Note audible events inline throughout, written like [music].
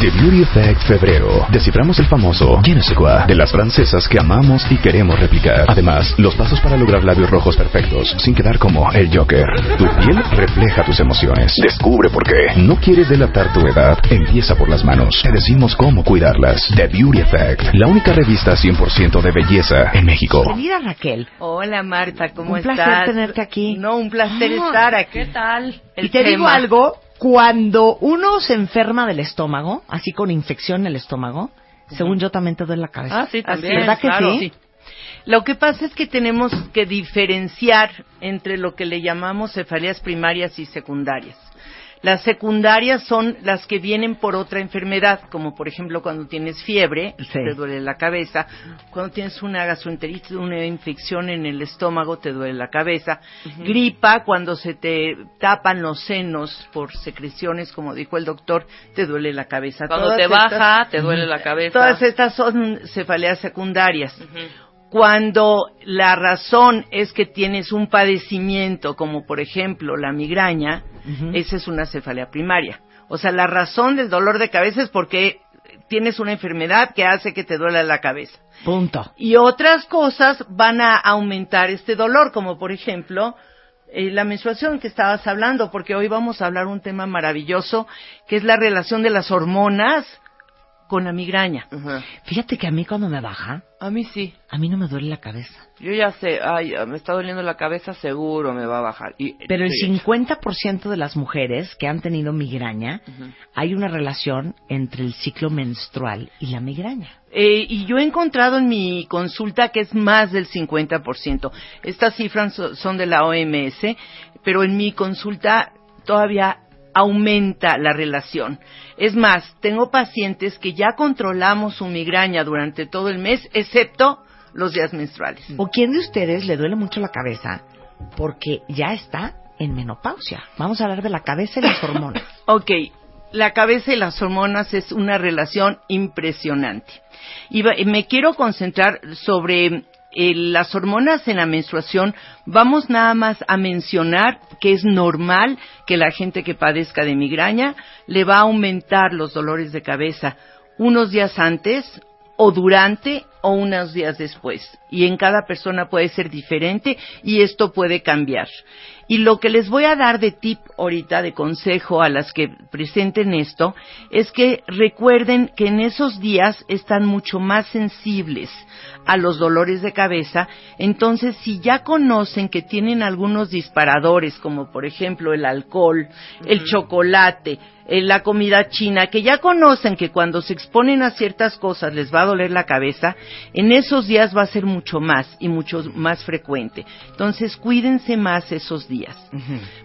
The Beauty Effect Febrero. Desciframos el famoso Je ne sais quoi de las francesas que amamos y queremos replicar. Además, los pasos para lograr labios rojos perfectos sin quedar como el Joker. Tu piel refleja tus emociones. Descubre por qué. ¿No quieres delatar tu edad? Empieza por las manos. Te decimos cómo cuidarlas. The Beauty Effect. La única revista 100% de belleza en México. Bienvenida Raquel. Hola Marta, ¿cómo Un estás? placer tenerte aquí. No, un placer Ah, estar aquí. ¿Qué tal? Y te digo algo, cuando uno se enferma del estómago, así con infección en el estómago, según yo también te duele la cabeza. Ah, sí, también. ¿Verdad que claro. sí? Lo que pasa es que tenemos que diferenciar entre lo que le llamamos cefaleas primarias y secundarias. Las secundarias son las que vienen por otra enfermedad, como por ejemplo cuando tienes fiebre, Sí. te duele la cabeza, cuando tienes una gastroenteritis, una infección en el estómago, te duele la cabeza, gripa, cuando se te tapan los senos por secreciones, como dijo el doctor, te duele la cabeza. Cuando Todas te estas- baja, te duele la cabeza. Todas estas son cefaleas secundarias. Cuando la razón es que tienes un padecimiento, como por ejemplo la migraña, esa es una cefalea primaria. O sea, la razón del dolor de cabeza es porque tienes una enfermedad que hace que te duela la cabeza. Punto. Y otras cosas van a aumentar este dolor, como por ejemplo eh, la menstruación que estabas hablando, porque hoy vamos a hablar un tema maravilloso, que es la relación de las hormonas con la migraña. Fíjate que a mí cuando me baja, A mí sí. a mí no me duele la cabeza. Yo ya sé, ay, me está doliendo la cabeza, seguro me va a bajar. Y, Pero el sí. 50% de las mujeres que han tenido migraña, hay una relación entre el ciclo menstrual y la migraña. Eh, y yo he encontrado en mi consulta que es más del 50%. Estas cifras so- son de la OMS, pero en mi consulta todavía aumenta la relación. Es más, tengo pacientes que ya controlamos su migraña durante todo el mes, excepto los días menstruales. ¿O quién de ustedes le duele mucho la cabeza porque ya está en menopausia? Vamos a hablar de la cabeza y las hormonas. [laughs] Ok, la cabeza y las hormonas es una relación impresionante. Y me quiero concentrar sobre eh, las hormonas en la menstruación. Vamos nada más a mencionar que es normal que la gente que padezca de migraña le va a aumentar los dolores de cabeza unos días antes o durante o unos días después. Y en cada persona puede ser diferente y esto puede cambiar. Y lo que les voy a dar de tip ahorita, de consejo a las que presenten esto, es que recuerden que en esos días están mucho más sensibles a los dolores de cabeza. Entonces, si ya conocen que tienen algunos disparadores, como por ejemplo el alcohol, el chocolate, eh, la comida china, que ya conocen que cuando se exponen a ciertas cosas les va a doler la cabeza, en esos días va a ser mucho más y mucho más frecuente. Entonces, cuídense más esos días.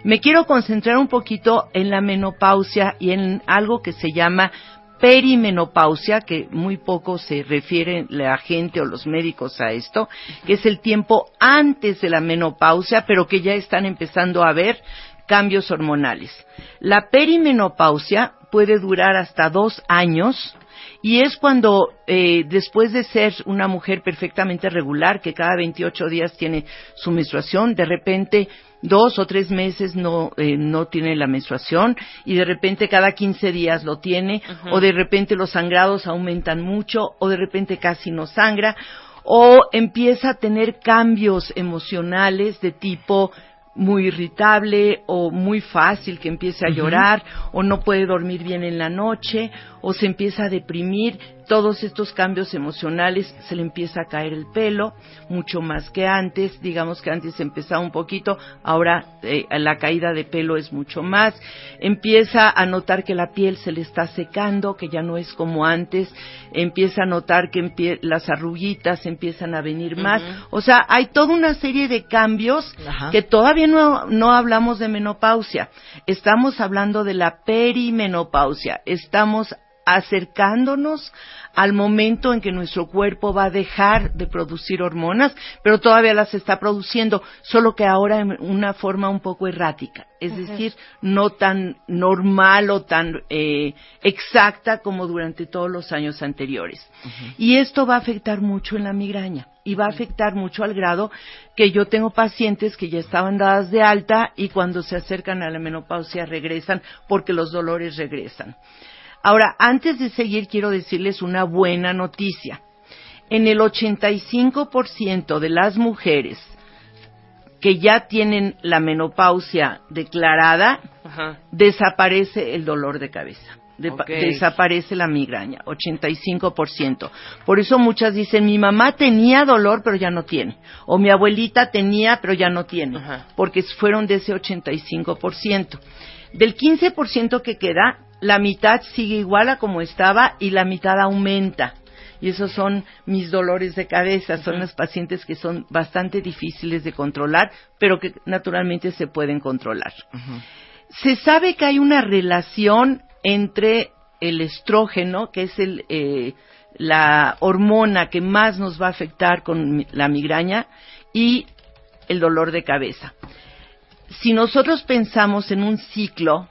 Me quiero concentrar un poquito en la menopausia y en algo que se llama perimenopausia, que muy poco se refiere la gente o los médicos a esto, que es el tiempo antes de la menopausia, pero que ya están empezando a ver cambios hormonales. La perimenopausia puede durar hasta dos años y es cuando eh, después de ser una mujer perfectamente regular, que cada 28 días tiene su menstruación, de repente dos o tres meses no, eh, no tiene la menstruación y de repente cada 15 días lo tiene o de repente los sangrados aumentan mucho o de repente casi no sangra o empieza a tener cambios emocionales de tipo muy irritable o muy fácil que empiece a llorar o no puede dormir bien en la noche o se empieza a deprimir. Todos estos cambios emocionales, se le empieza a caer el pelo, mucho más que antes, digamos que antes empezaba un poquito, ahora eh, la caída de pelo es mucho más, empieza a notar que la piel se le está secando, que ya no es como antes, empieza a notar que las arruguitas empiezan a venir más, o sea, hay toda una serie de cambios que todavía no, no hablamos de menopausia, estamos hablando de la perimenopausia, estamos acercándonos al momento en que nuestro cuerpo va a dejar de producir hormonas, pero todavía las está produciendo, solo que ahora en una forma un poco errática, es decir, no tan normal o tan eh, exacta como durante todos los años anteriores. Y esto va a afectar mucho en la migraña y va a afectar mucho al grado que yo tengo pacientes que ya estaban dadas de alta y cuando se acercan a la menopausia regresan porque los dolores regresan. Ahora, antes de seguir, quiero decirles una buena noticia. En el 85% de las mujeres que ya tienen la menopausia declarada, desaparece el dolor de cabeza. Desaparece la migraña, 85%. Por eso muchas dicen, mi mamá tenía dolor, pero ya no tiene. O mi abuelita tenía, pero ya no tiene. Porque fueron de ese 85%. Del 15% que queda, la mitad sigue igual a como estaba y la mitad aumenta. Y esos son mis dolores de cabeza, son los pacientes que son bastante difíciles de controlar, pero que naturalmente se pueden controlar. Se sabe que hay una relación entre el estrógeno, que es el, eh, la hormona que más nos va a afectar con la migraña, y el dolor de cabeza. Si nosotros pensamos en un ciclo,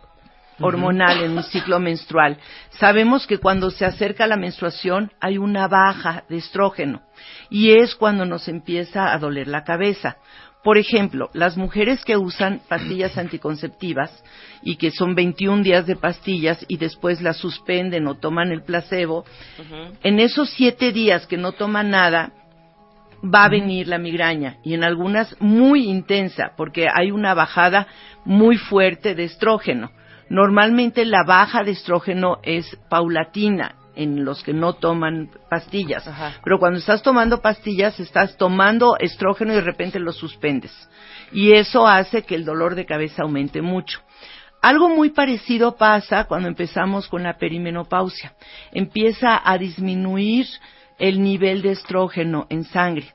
hormonal en un ciclo menstrual. Sabemos que cuando se acerca la menstruación hay una baja de estrógeno y es cuando nos empieza a doler la cabeza. Por ejemplo, las mujeres que usan pastillas anticonceptivas y que son 21 días de pastillas y después las suspenden o toman el placebo, en esos siete días que no toman nada, va a venir la migraña y en algunas muy intensa porque hay una bajada muy fuerte de estrógeno. Normalmente la baja de estrógeno es paulatina en los que no toman pastillas. Pero cuando estás tomando pastillas, estás tomando estrógeno y de repente lo suspendes. Y eso hace que el dolor de cabeza aumente mucho. Algo muy parecido pasa cuando empezamos con la perimenopausia. Empieza a disminuir el nivel de estrógeno en sangre.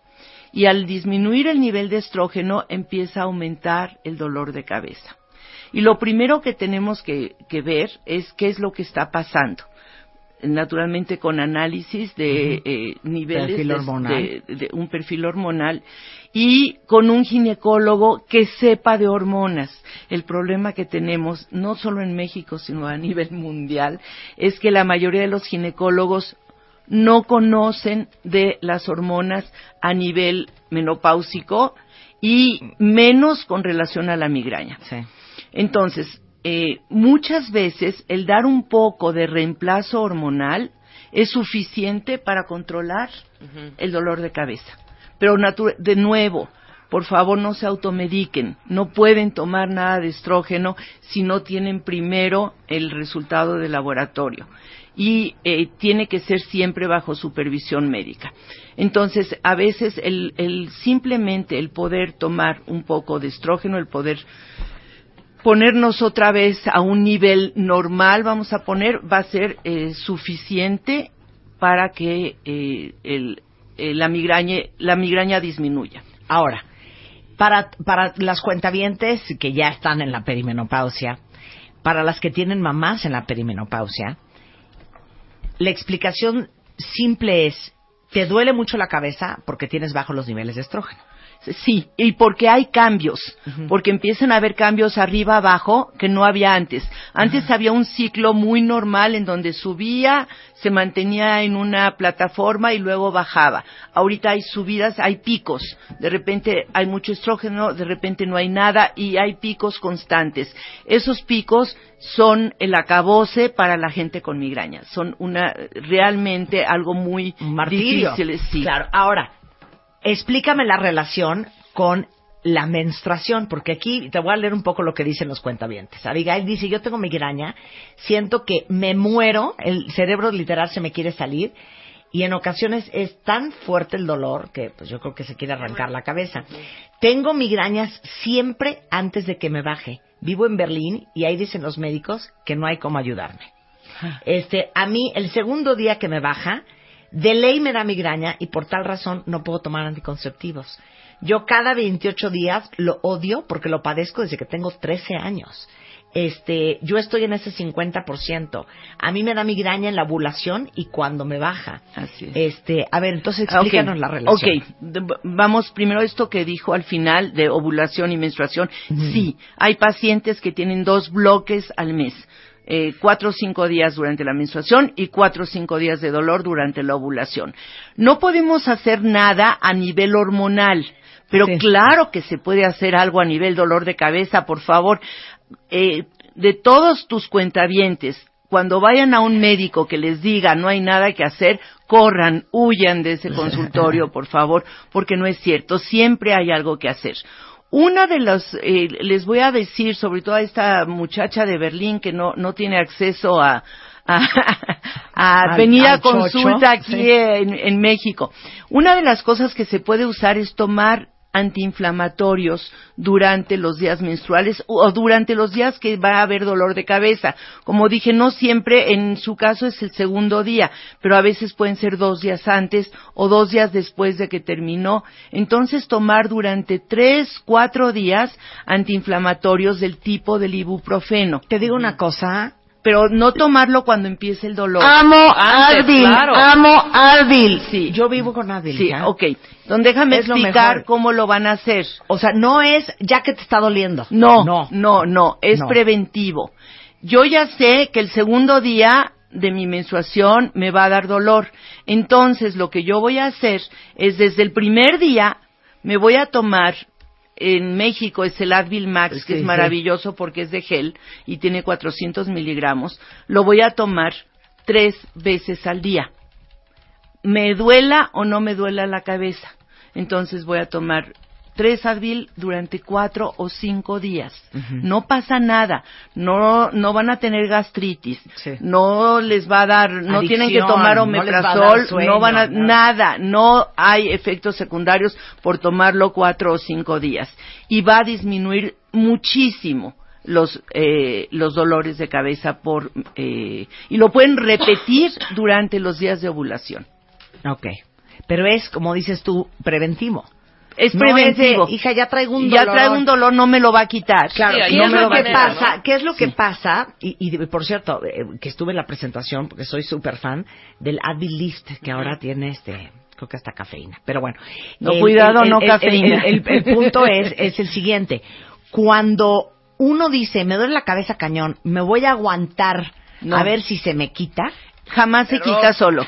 Y al disminuir el nivel de estrógeno empieza a aumentar el dolor de cabeza. Y lo primero que tenemos que, ver es qué es lo que está pasando naturalmente con análisis de eh, niveles de, un perfil hormonal y con un ginecólogo que sepa de hormonas. El problema que tenemos, no solo en México, sino a nivel mundial, es que la mayoría de los ginecólogos no conocen de las hormonas a nivel menopáusico y menos con relación a la migraña. Sí. Entonces, eh, muchas veces el dar un poco de reemplazo hormonal es suficiente para controlar el dolor de cabeza. Pero de nuevo, por favor no se automediquen, no pueden tomar nada de estrógeno si no tienen primero el resultado del laboratorio y eh, tiene que ser siempre bajo supervisión médica. Entonces, a veces el simplemente el poder tomar un poco de estrógeno, el poder ponernos otra vez a un nivel normal, vamos a poner, va a ser eh, suficiente para que eh, el, eh, la, migraña, la migraña disminuya. Ahora, para, para las cuentavientes que ya están en la perimenopausia, para las que tienen mamás en la perimenopausia, la explicación simple es, te duele mucho la cabeza porque tienes bajos los niveles de estrógeno. Sí, y porque hay cambios, porque empiezan a haber cambios arriba abajo que no había antes. Antes había un ciclo muy normal en donde subía, se mantenía en una plataforma y luego bajaba. Ahorita hay subidas, hay picos. De repente hay mucho estrógeno, de repente no hay nada y hay picos constantes. Esos picos son el acabose para la gente con migraña. Son una realmente algo muy difícil. Sí. Claro. Ahora, explícame la relación con la menstruación, porque aquí te voy a leer un poco lo que dicen los cuentavientes. Abigail dice, yo tengo migraña, siento que me muero, el cerebro literal se me quiere salir y en ocasiones es tan fuerte el dolor que pues yo creo que se quiere arrancar la cabeza. Tengo migrañas siempre antes de que me baje. Vivo en Berlín y ahí dicen los médicos que no hay cómo ayudarme. Este, a mí el segundo día que me baja, de ley me da migraña y por tal razón no puedo tomar anticonceptivos. Yo cada 28 días lo odio porque lo padezco desde que tengo 13 años. Este, yo estoy en ese 50%. A mí me da migraña en la ovulación y cuando me baja. Así es. Este, a ver, entonces explícanos la relación. Ok, de- vamos primero esto que dijo al final de ovulación y menstruación. Sí, hay pacientes que tienen dos bloques al mes. Eh, cuatro o cinco días durante la menstruación y cuatro o cinco días de dolor durante la ovulación. No podemos hacer nada a nivel hormonal, pero Sí. claro que se puede hacer algo a nivel dolor de cabeza, por favor. Eh, de todos tus cuentavientes, cuando vayan a un médico que les diga no hay nada que hacer, corran, huyan de ese consultorio, [laughs] por favor, porque no es cierto, siempre hay algo que hacer. Una de las, eh, les voy a decir, sobre todo a esta muchacha de Berlín que no, no tiene acceso a, a, [laughs] a Al- venir a chocho, consulta aquí sí. en, en México. Una de las cosas que se puede usar es tomar antiinflamatorios durante los días menstruales o durante los días que va a haber dolor de cabeza. Como dije, no siempre en su caso es el segundo día, pero a veces pueden ser dos días antes o dos días después de que terminó. Entonces tomar durante tres, cuatro días antiinflamatorios del tipo del ibuprofeno. Te digo una cosa. Pero no tomarlo cuando empiece el dolor. Amo Antes, Advil, claro. amo Advil. Sí. Yo vivo con Advil. Sí, ¿ya? ok. Entonces déjame Es explicar cómo lo van a hacer. O sea, no es ya que te está doliendo. No, no. no, no, es No. preventivo. Yo ya sé que el segundo día de mi menstruación me va a dar dolor. Entonces, lo que yo voy a hacer es desde el primer día me voy a tomar en México es el Advil Max, Sí, que es sí. maravilloso porque es de gel y tiene 400 miligramos. Lo voy a tomar tres veces al día. Me duela o no me duela la cabeza. Entonces voy a tomar tres Advil durante cuatro o cinco días. No pasa nada. No, no van a tener gastritis. Sí. No les va a dar, no tienen que tomar no omeprazol. sueño, no van a, nada. nada. No hay efectos secundarios por tomarlo cuatro o cinco días. Y va a disminuir muchísimo los eh, los dolores de cabeza por eh, y lo pueden repetir durante los días de ovulación. Ok. Pero es, como dices tú, preventivo. Es No es de, preventivo. hija, ya traigo un ya dolor. traigo un dolor, no me lo va a quitar. Claro, Sí, ahí ¿qué no es me lo lo va a pasa? ¿no? ¿Qué es lo que pasa? Y, y, por cierto, eh, que estuve en la presentación, porque soy súper fan del Advil List, que ahora tiene este, creo que hasta cafeína. Pero bueno. No, cuidado, no el- cafeína. El, el- el punto es, [laughs] es el siguiente. Cuando uno dice, me duele la cabeza cañón, me voy a aguantar No. a ver si se me quita, Jamás se quita solo.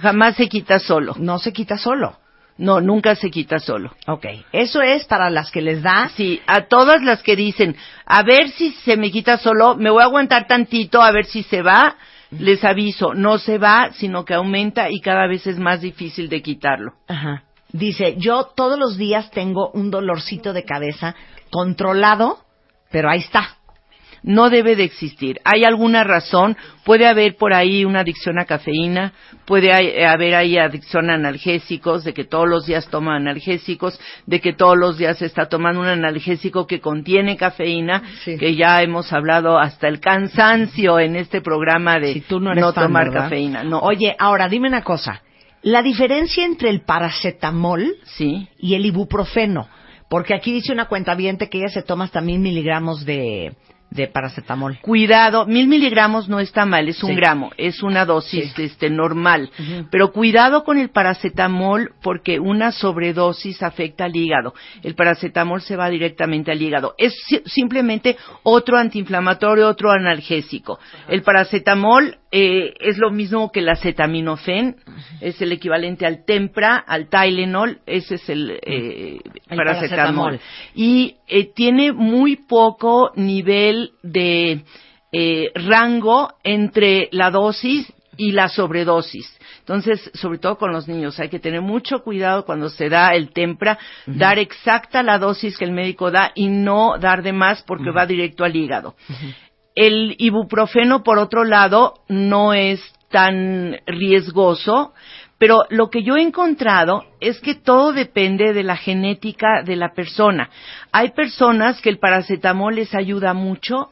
Jamás se quita solo. no se quita solo. No, nunca se quita solo. Ok. Eso es para las que les da Sí, a todas las que dicen, a ver si se me quita solo, me voy a aguantar tantito, a ver si se va, les aviso, no se va, sino que aumenta y cada vez es más difícil de quitarlo. Ajá. Dice, yo todos los días tengo un dolorcito de cabeza controlado, pero ahí está. No debe de existir. ¿Hay alguna razón? Puede haber por ahí una adicción a cafeína, puede hay- haber ahí adicción a analgésicos, de que todos los días toma analgésicos, de que todos los días está tomando un analgésico que contiene cafeína, Sí. que ya hemos hablado hasta el cansancio en este programa de Si tú no fan, tomar ¿verdad? cafeína. No. Oye, ahora dime una cosa. La diferencia entre el paracetamol Sí. y el ibuprofeno, porque aquí dice una cuenta que ella se toma hasta mil miligramos de, de paracetamol. Cuidado, mil miligramos no está mal, es un Sí. gramo, es una dosis Sí. este, normal. Pero cuidado con el paracetamol porque una sobredosis afecta al hígado. El paracetamol se va directamente al hígado. Es si- simplemente otro antiinflamatorio, otro analgésico. El paracetamol eh, es lo mismo que el acetaminofén, es el equivalente al Tempra, al Tylenol, ese es el, eh, El paracetamol paracetamol. y eh, tiene muy poco nivel de eh, rango entre la dosis y la sobredosis. Entonces, sobre todo con los niños, hay que tener mucho cuidado cuando se da el tempra, dar exacta la dosis que el médico da y no dar de más porque va directo al hígado. El ibuprofeno, por otro lado, no es tan riesgoso, pero lo que yo he encontrado es que todo depende de la genética de la persona. Hay personas que el paracetamol les ayuda mucho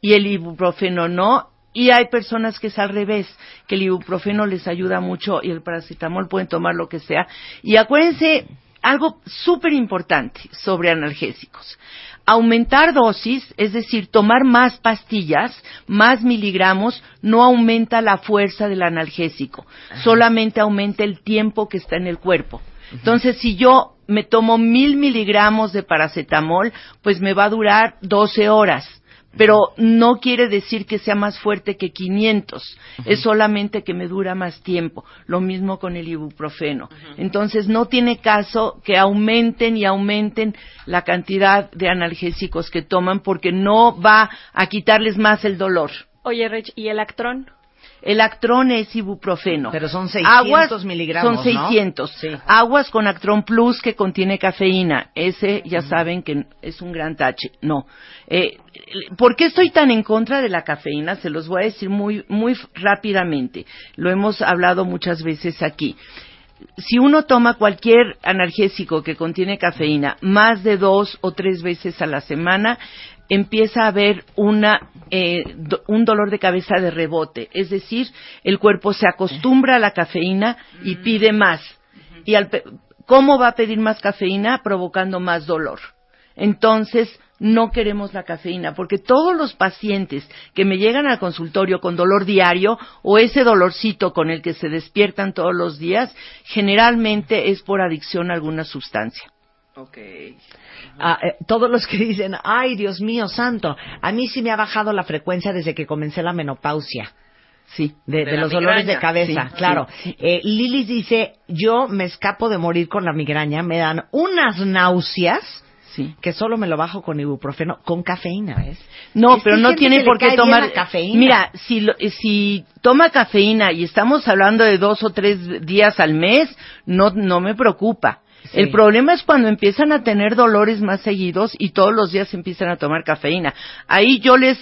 y el ibuprofeno no, y hay personas que es al revés, que el ibuprofeno les ayuda mucho y el paracetamol pueden tomar lo que sea. Y acuérdense algo súper importante sobre analgésicos. Aumentar dosis, es decir, tomar más pastillas, más miligramos, no aumenta la fuerza del analgésico, solamente aumenta el tiempo que está en el cuerpo. Entonces, si yo me tomo mil miligramos de paracetamol, pues me va a durar 12 horas pero no quiere decir que sea más fuerte que 500, es solamente que me dura más tiempo. Lo mismo con el ibuprofeno. Entonces no tiene caso que aumenten y aumenten la cantidad de analgésicos que toman porque no va a quitarles más el dolor. Oye, Rich, ¿y el Actrón? El Actrón es ibuprofeno. Pero son 600 Aguas miligramos, Son ¿no? 600. Sí. Aguas con Actrón Plus que contiene cafeína. Ese ya saben que es un gran tache. No. Eh, ¿Por qué estoy tan en contra de la cafeína? Se los voy a decir muy, muy rápidamente. Lo hemos hablado muchas veces aquí. Si uno toma cualquier analgésico que contiene cafeína más de dos o tres veces a la semana, empieza a haber una, eh, do- un dolor de cabeza de rebote. Es decir, el cuerpo se acostumbra a la cafeína y pide más. ¿Y al cómo va a pedir más cafeína? Provocando más dolor. Entonces, no queremos la cafeína, porque todos los pacientes que me llegan al consultorio con dolor diario o ese dolorcito con el que se despiertan todos los días, generalmente es por adicción a alguna sustancia. Ok. Ah, eh, todos los que dicen, ay Dios mío santo, a mí sí me ha bajado la frecuencia desde que comencé la menopausia. Sí. De, De de la los dolores de cabeza, Sí, claro. sí. Eh, Lilis dice, yo me escapo de morir con la migraña, me dan unas náuseas Sí. que solo me lo bajo con ibuprofeno, con cafeína, ¿ves? No, pero no tiene por qué tomar cafeína. Mira, si lo- eh, si toma cafeína y estamos hablando de dos o tres días al mes, no no me preocupa. Sí. El problema es cuando empiezan a tener dolores más seguidos y todos los días empiezan a tomar cafeína. Ahí yo les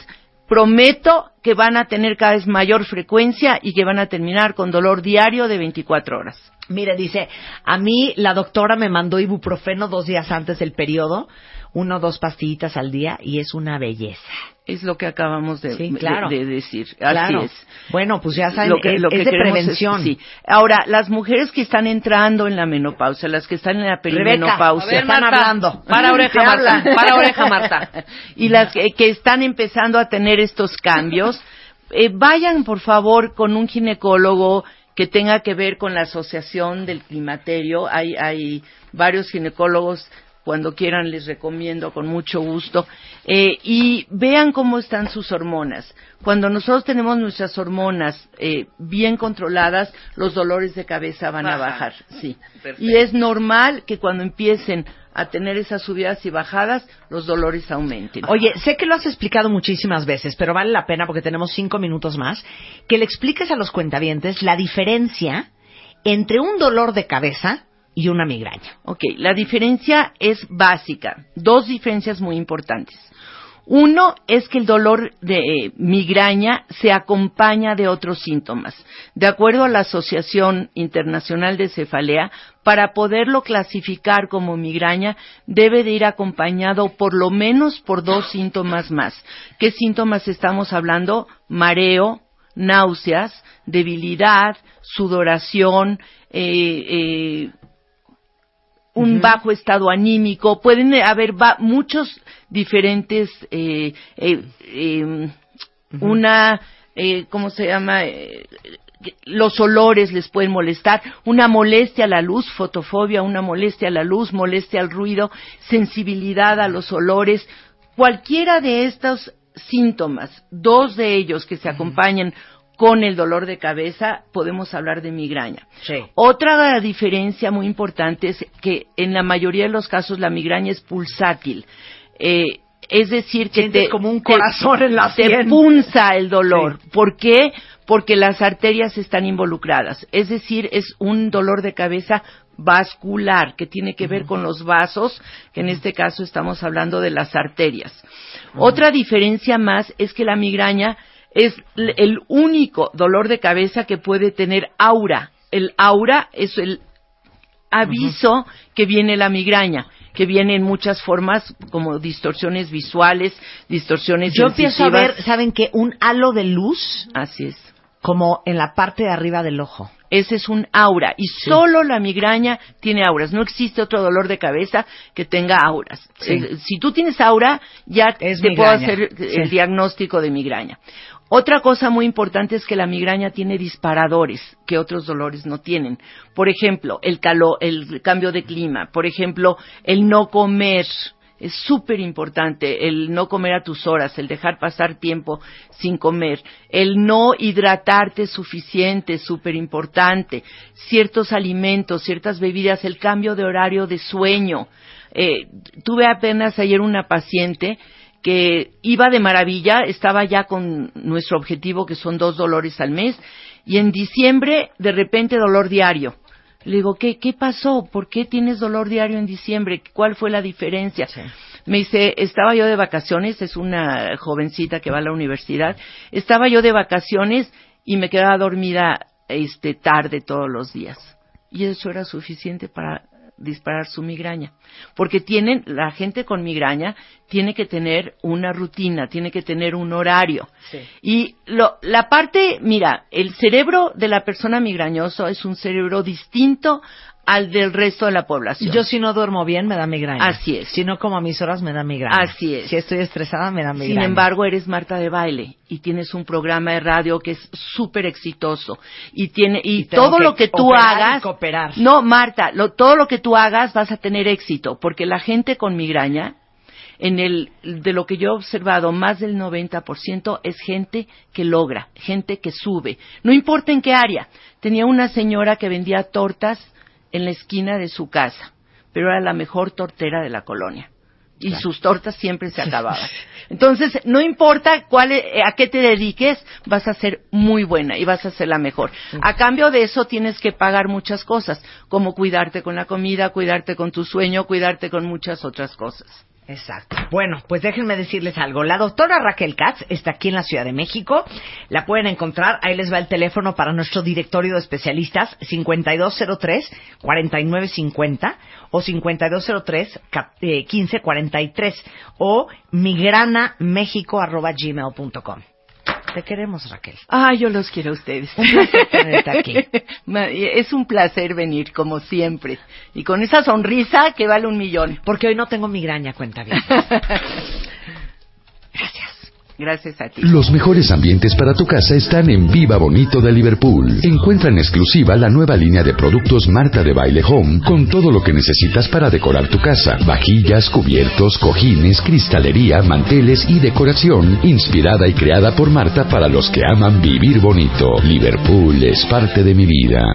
prometo que van a tener cada vez mayor frecuencia y que van a terminar con dolor diario de 24 horas. Mire, dice, a mí la doctora me mandó ibuprofeno dos días antes del periodo, uno o dos pastillitas al día, y es una belleza. Es lo que acabamos de, Sí, de- claro. de decir. Así Claro. es. Bueno, pues ya saben, lo que, es, lo que es de es- prevención. sí. Ahora, las mujeres que están entrando en la menopausia, las que están en la perimenopausia, ver, están Marta, hablando. Para oreja, Marta. Para oreja, Marta. [laughs] y las que, que están empezando a tener estos cambios, eh, vayan por favor con un ginecólogo que tenga que ver con la asociación del climaterio. Hay, hay varios ginecólogos. Cuando quieran les recomiendo con mucho gusto. Eh, y vean cómo están sus hormonas. Cuando nosotros tenemos nuestras hormonas eh, bien controladas, los dolores de cabeza van a bajar. Sí. Perfecto. Y es normal que cuando empiecen a tener esas subidas y bajadas, los dolores aumenten. Oye, sé que lo has explicado muchísimas veces, pero vale la pena porque tenemos cinco minutos más, que le expliques a los cuentavientes la diferencia entre un dolor de cabeza y una migraña. Ok, la diferencia es básica. Dos diferencias muy importantes. Uno es que el dolor de eh, migraña se acompaña de otros síntomas. De acuerdo a la Asociación Internacional de Cefalea, para poderlo clasificar como migraña, debe de ir acompañado por lo menos por dos síntomas más. ¿Qué síntomas estamos hablando? Mareo, náuseas, debilidad, sudoración, eh, eh, un bajo estado anímico, pueden haber va- muchos diferentes, eh, eh, eh, una, eh, ¿cómo se llama? Eh, los olores les pueden molestar, una molestia a la luz, fotofobia, una molestia a la luz, molestia al ruido, sensibilidad a los olores, cualquiera de estos síntomas, dos de ellos que se acompañan con el dolor de cabeza, podemos hablar de migraña. Sí. Otra diferencia muy importante es que en la mayoría de los casos la migraña es pulsátil. Eh, es decir, que Sientes te, como un te- corazón en la te punza el dolor. ¿Por qué? Porque las arterias están involucradas. Es decir, es un dolor de cabeza vascular que tiene que ver con los vasos, que en este caso estamos hablando de las arterias. Otra diferencia más es que la migraña es el único dolor de cabeza que puede tener aura. El aura es el aviso que viene la migraña, que viene en muchas formas como distorsiones visuales, distorsiones Yo empiezo a ver, ¿saben qué? Un halo de luz Así es. como en la parte de arriba del ojo. Ese es un aura y solo la migraña tiene auras. No existe otro dolor de cabeza que tenga auras. Sí. Eh, si tú tienes aura, ya Es te puedo hacer Sí. el diagnóstico de migraña. Otra cosa muy importante es que la migraña tiene disparadores que otros dolores no tienen. Por ejemplo, el calor, el cambio de clima. Por ejemplo, el no comer. Es súper importante el no comer a tus horas, el dejar pasar tiempo sin comer, el no hidratarte suficiente, súper importante, ciertos alimentos, ciertas bebidas, el cambio de horario de sueño. Eh, tuve apenas ayer una paciente que iba de maravilla, estaba ya con nuestro objetivo que son dos dolores al mes y en diciembre de repente dolor diario. Le digo, ¿qué, qué pasó? ¿Por qué tienes dolor diario en diciembre? ¿Cuál fue la diferencia? Me dice, estaba yo de vacaciones, es una jovencita que va a la universidad, estaba yo de vacaciones y me quedaba dormida este tarde todos los días. Y eso era suficiente para disparar su migraña. Porque tienen, la gente con migraña tiene que tener una rutina, tiene que tener un horario. Y lo, la parte, mira, el cerebro de la persona migrañoso es un cerebro distinto al del resto de la población. Yo si no duermo bien me da migraña. Así es. Si no como a mis horas me da migraña. Así es. Si estoy estresada me da migraña. Sin embargo, eres Marta de baile y tienes un programa de radio que es súper exitoso y tiene y, Y todo que lo que tú operar y hagas. cooperar. No, Marta, lo- todo lo que tú hagas vas a tener éxito porque la gente con migraña en el de lo que yo he observado, más del 90% es gente que logra, gente que sube, no importa en qué área. Tenía una señora que vendía tortas en la esquina de su casa, pero era la mejor tortera de la colonia. Y sus tortas siempre se acababan. Entonces, no importa cuál, e- a qué te dediques, vas a ser muy buena y vas a ser la mejor. A cambio de eso tienes que pagar muchas cosas, como cuidarte con la comida, cuidarte con tu sueño, cuidarte con muchas otras cosas. Exacto. Bueno, pues déjenme decirles algo. La doctora Raquel Katz está aquí en la Ciudad de México. La pueden encontrar. Ahí les va el teléfono para nuestro directorio de especialistas. 5203-4950 o 5203-1543 o migranamexico.gmail.com. Te queremos, Raquel. Ay, yo los quiero a ustedes. Tenerte aquí. [laughs] Es un placer venir, como siempre. Y con esa sonrisa que vale un millón. Porque hoy no tengo migraña, cuenta bien. [laughs] [laughs] Gracias a ti. Los mejores ambientes para tu casa están en Viva Bonito de Liverpool. Encuentra en exclusiva la nueva línea de productos Marta de Baile Home con todo lo que necesitas para decorar tu casa. Vajillas, cubiertos, cojines, cristalería, manteles y decoración inspirada y creada por Marta para los que aman vivir bonito. Liverpool es parte de mi vida.